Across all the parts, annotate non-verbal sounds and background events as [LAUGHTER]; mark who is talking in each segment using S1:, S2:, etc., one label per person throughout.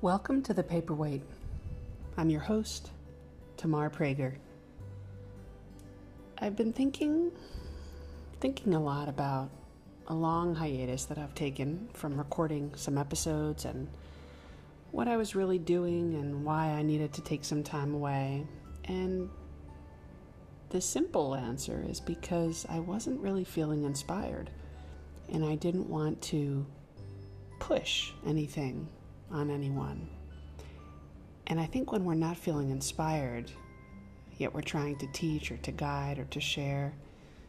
S1: Welcome to the Paperweight. I'm your host, Tamar Prager. I've been thinking thinking a lot about a long hiatus that I've taken from recording some episodes and what I was really doing and why I needed to take some time away. And the simple answer is because I wasn't really feeling inspired and I didn't want to push anything on anyone. And I think when we're not feeling inspired, yet we're trying to teach or to guide or to share,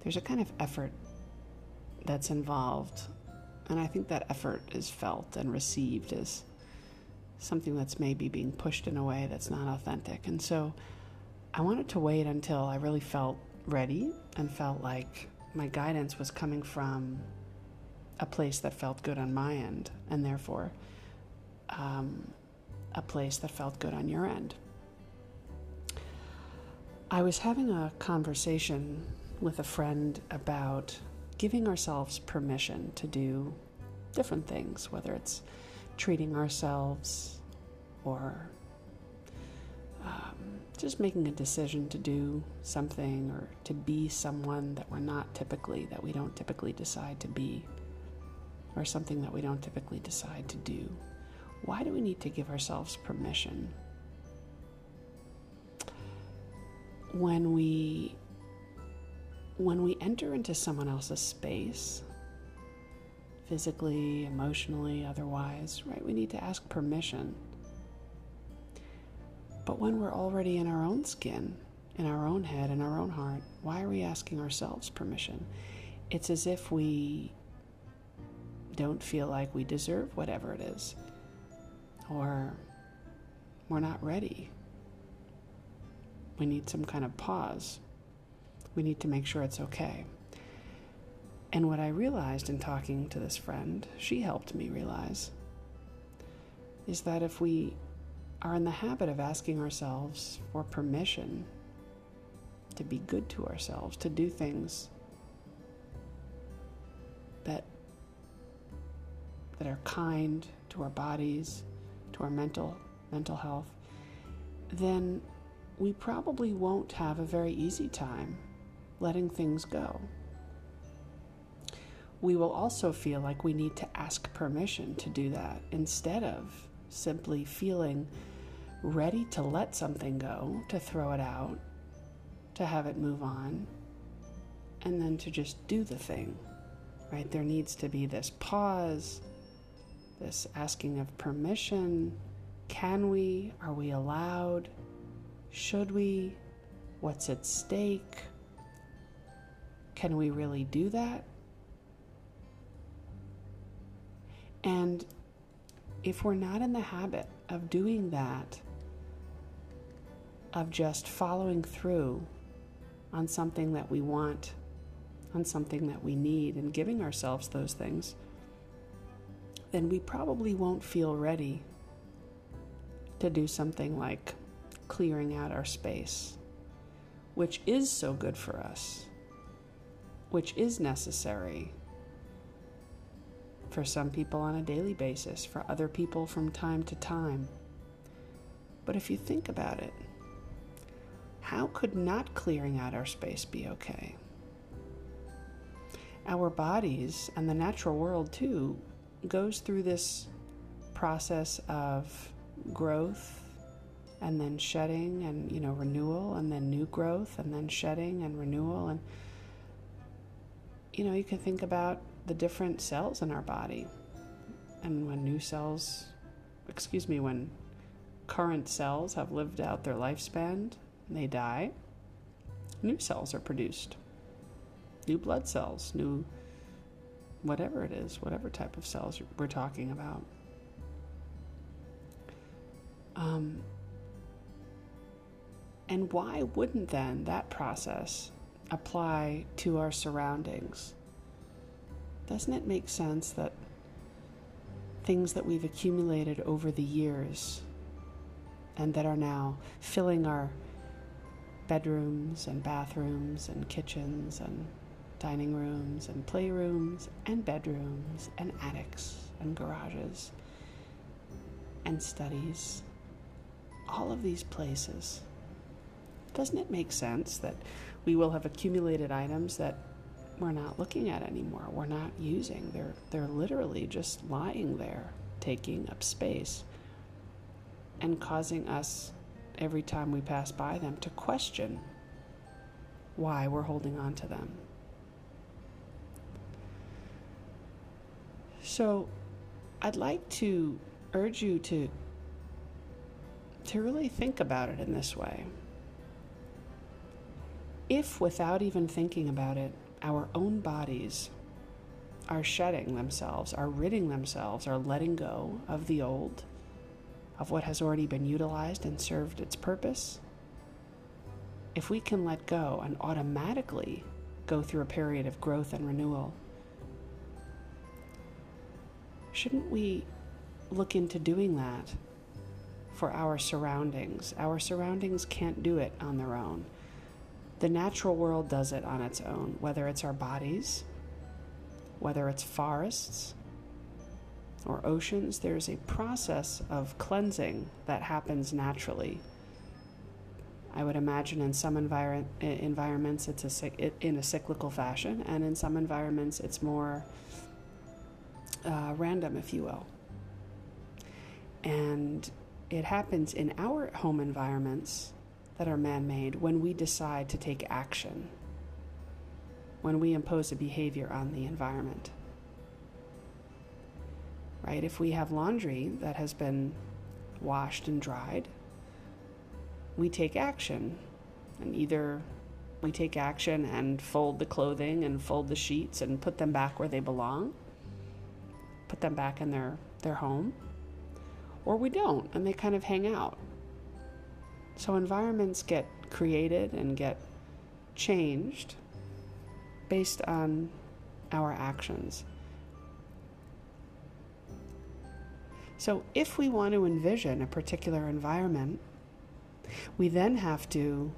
S1: there's a kind of effort that's involved. And I think that effort is felt and received as something that's maybe being pushed in a way that's not authentic. And so I wanted to wait until I really felt ready and felt like my guidance was coming from a place that felt good on my end, and therefore um, a place that felt good on your end. I was having a conversation with a friend about giving ourselves permission to do different things, whether it's treating ourselves or um, just making a decision to do something or to be someone that we're not typically, that we don't typically decide to be, or something that we don't typically decide to do. Why do we need to give ourselves permission? When we when we enter into someone else's space, physically, emotionally, otherwise, right, we need to ask permission. But when we're already in our own skin, in our own head, in our own heart, why are we asking ourselves permission? It's as if we don't feel like we deserve whatever it is or we're not ready. We need some kind of pause. We need to make sure it's okay. And what I realized in talking to this friend, she helped me realize, is that if we are in the habit of asking ourselves for permission to be good to ourselves, to do things that that are kind to our bodies, our mental mental health, then we probably won't have a very easy time letting things go. We will also feel like we need to ask permission to do that instead of simply feeling ready to let something go, to throw it out, to have it move on, and then to just do the thing. Right? There needs to be this pause, this asking of permission. Can we? Are we allowed? Should we? What's at stake? Can we really do that? And if we're not in the habit of doing that, of just following through on something that we want, on something that we need, and giving ourselves those things, then we probably won't feel ready to do something like clearing out our space, which is so good for us, which is necessary for some people on a daily basis, for other people from time to time. But if you think about it, how could not clearing out our space be okay? Our bodies and the natural world, too, goes through this process of growth and then shedding and you know renewal and then new growth and then shedding and renewal and you know you can think about the different cells in our body. And when new cells excuse me when current cells have lived out their lifespan they die new cells are produced. New blood cells new whatever it is, whatever type of cells we're talking about. Um, and why wouldn't then that process apply to our surroundings? Doesn't it make sense that things that we've accumulated over the years and that are now filling our bedrooms and bathrooms and kitchens and dining rooms and playrooms and bedrooms and attics and garages and studies all of these places, doesn't it make sense that we will have accumulated items that we're not looking at anymore, we're not using? They're, they're literally just lying there, taking up space and causing us, every time we pass by them, to question why we're holding on to them. So, I'd like to urge you to to really think about it in this way. If without even thinking about it, our own bodies are shedding themselves, are ridding themselves, are letting go of the old, of what has already been utilized and served its purpose, if we can let go and automatically go through a period of growth and renewal, shouldn't we look into doing that for our surroundings? Our surroundings can't do it on their own. The natural world does it on its own, whether it's our bodies, whether it's forests, or oceans, there's a process of cleansing that happens naturally. I would imagine in some envir- environments it's a, in a cyclical fashion, and in some environments it's more uh, random, if you will. And it happens in our home environments that are man made when we decide to take action, when we impose a behavior on the environment right? If we have laundry that has been washed and dried, we take action. And either we take action and fold the clothing and fold the sheets and put them back where they belong, put them back in their, their home, or we don't and they kind of hang out. So environments get created and get changed based on our actions. So, if we want to envision a particular environment, we then have to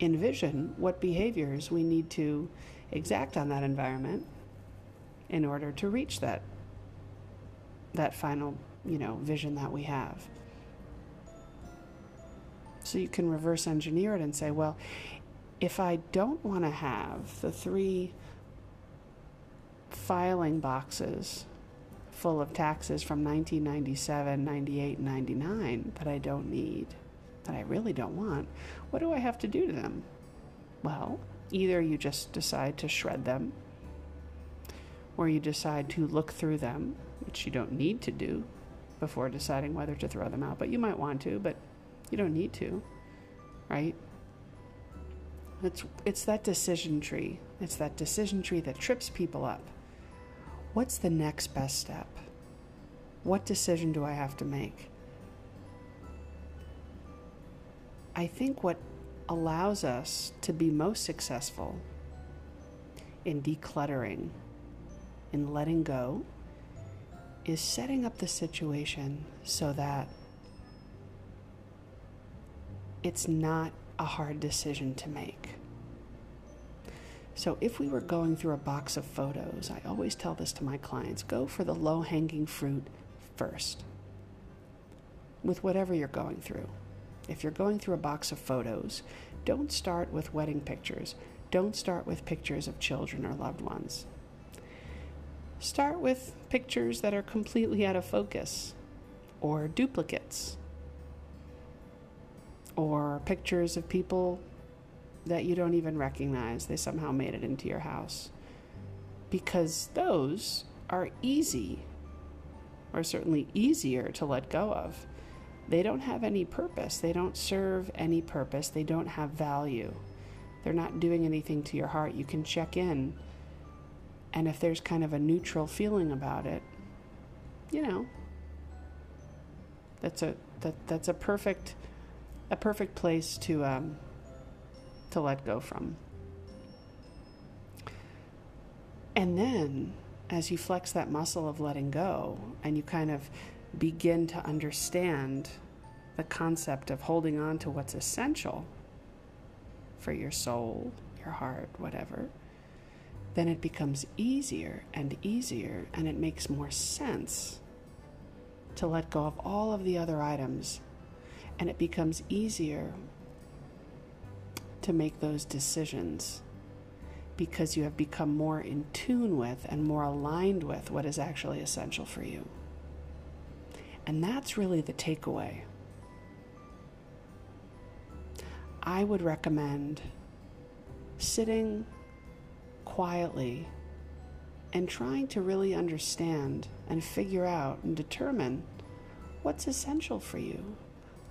S1: envision what behaviors we need to exact on that environment in order to reach that that final, you know, vision that we have. So you can reverse engineer it and say, well, if I don't want to have the three filing boxes full of taxes from 1997, 98, 99 that I don't need, that I really don't want, what do I have to do to them? Well, either you just decide to shred them, or you decide to look through them, which you don't need to do before deciding whether to throw them out, but you might want to, but you don't need to, right? It's, it's that decision tree. It's that decision tree that trips people up. What's the next best step? What decision do I have to make? I think what allows us to be most successful in decluttering, in letting go, is setting up the situation so that it's not a hard decision to make. So, if we were going through a box of photos, I always tell this to my clients go for the low hanging fruit first with whatever you're going through. If you're going through a box of photos, don't start with wedding pictures. Don't start with pictures of children or loved ones. Start with pictures that are completely out of focus or duplicates or pictures of people that you don't even recognize. They somehow made it into your house. Because those are easy, or certainly easier to let go of. They don't have any purpose, they don't serve any purpose, they don't have value. They're not doing anything to your heart. You can check in, and if there's kind of a neutral feeling about it, you know, that's a that that's a perfect a perfect place to um, to let go from. And then, as you flex that muscle of letting go and you kind of begin to understand the concept of holding on to what's essential for your soul, your heart, whatever, then it becomes easier and easier and it makes more sense to let go of all of the other items, and it becomes easier to make those decisions because you have become more in tune with and more aligned with what is actually essential for you. And that's really the takeaway. I would recommend sitting quietly and trying to really understand and figure out and determine what's essential for you.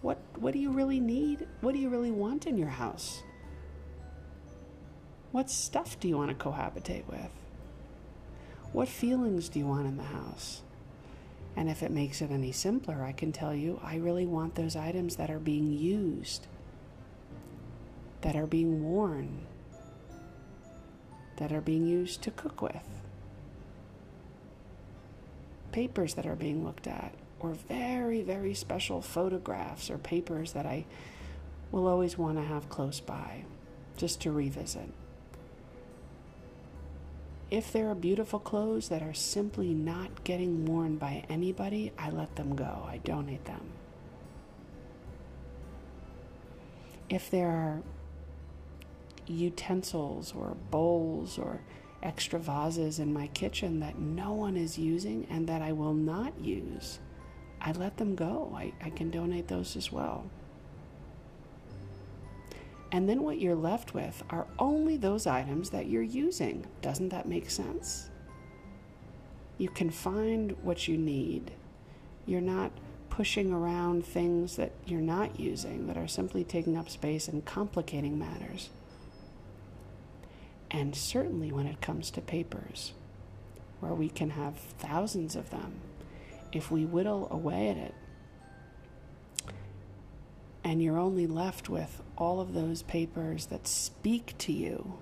S1: What, what do you really need? What do you really want in your house? What stuff do you want to cohabitate with? What feelings do you want in the house? And if it makes it any simpler, I can tell you I really want those items that are being used, that are being worn, that are being used to cook with, papers that are being looked at, or very, very special photographs or papers that I will always want to have close by just to revisit. If there are beautiful clothes that are simply not getting worn by anybody, I let them go. I donate them. If there are utensils or bowls or extra vases in my kitchen that no one is using and that I will not use, I let them go. I, I can donate those as well. And then what you're left with are only those items that you're using. Doesn't that make sense? You can find what you need. You're not pushing around things that you're not using, that are simply taking up space and complicating matters. And certainly when it comes to papers, where we can have thousands of them, if we whittle away at it, and you're only left with all of those papers that speak to you,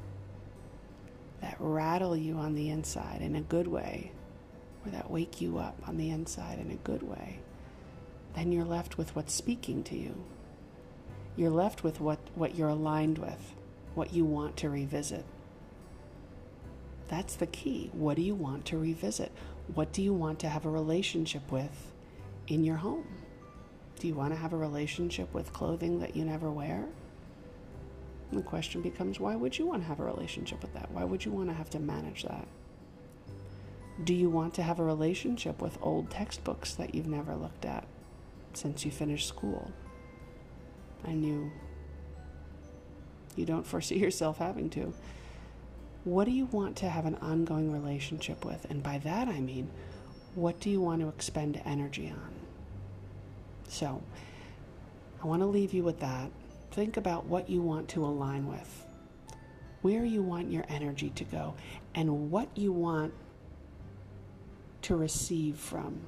S1: that rattle you on the inside in a good way, or that wake you up on the inside in a good way, then you're left with what's speaking to you. You're left with what, what you're aligned with, what you want to revisit. That's the key. What do you want to revisit? What do you want to have a relationship with in your home? Do you want to have a relationship with clothing that you never wear? And the question becomes why would you want to have a relationship with that? Why would you want to have to manage that? Do you want to have a relationship with old textbooks that you've never looked at since you finished school? And you you don't foresee [LAUGHS] yourself having to. What do you want to have an ongoing relationship with? And by that I mean, what do you want to expend energy on? So, I want to leave you with that. Think about what you want to align with, where you want your energy to go, and what you want to receive from.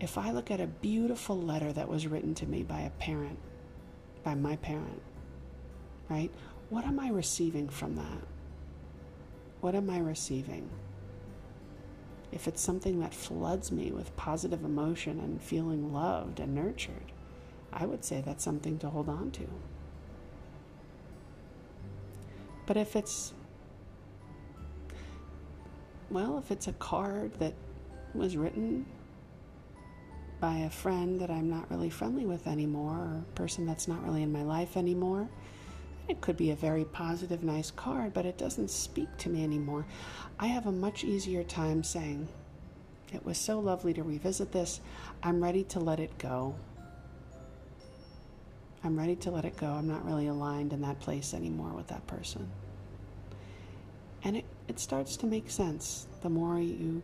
S1: If I look at a beautiful letter that was written to me by a parent, by my parent, right? What am I receiving from that? What am I receiving? if it's something that floods me with positive emotion and feeling loved and nurtured, I would say that's something to hold on to. But if it's, well, if it's a card that was written by a friend that I'm not really friendly with anymore, or a person that's not really in my life anymore, it could be a very positive, nice card, but it doesn't speak to me anymore. I have a much easier time saying, It was so lovely to revisit this. I'm ready to let it go. I'm ready to let it go. I'm not really aligned in that place anymore with that person. And it, it starts to make sense. The more you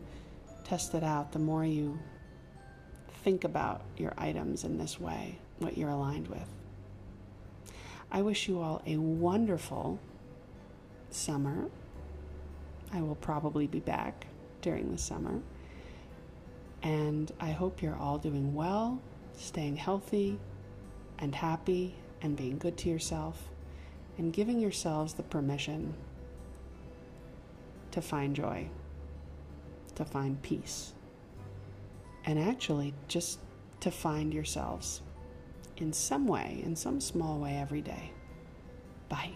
S1: test it out, the more you think about your items in this way, what you're aligned with. I wish you all a wonderful summer. I will probably be back during the summer. And I hope you're all doing well, staying healthy and happy, and being good to yourself, and giving yourselves the permission to find joy, to find peace, and actually just to find yourselves in some way, in some small way every day. Bye.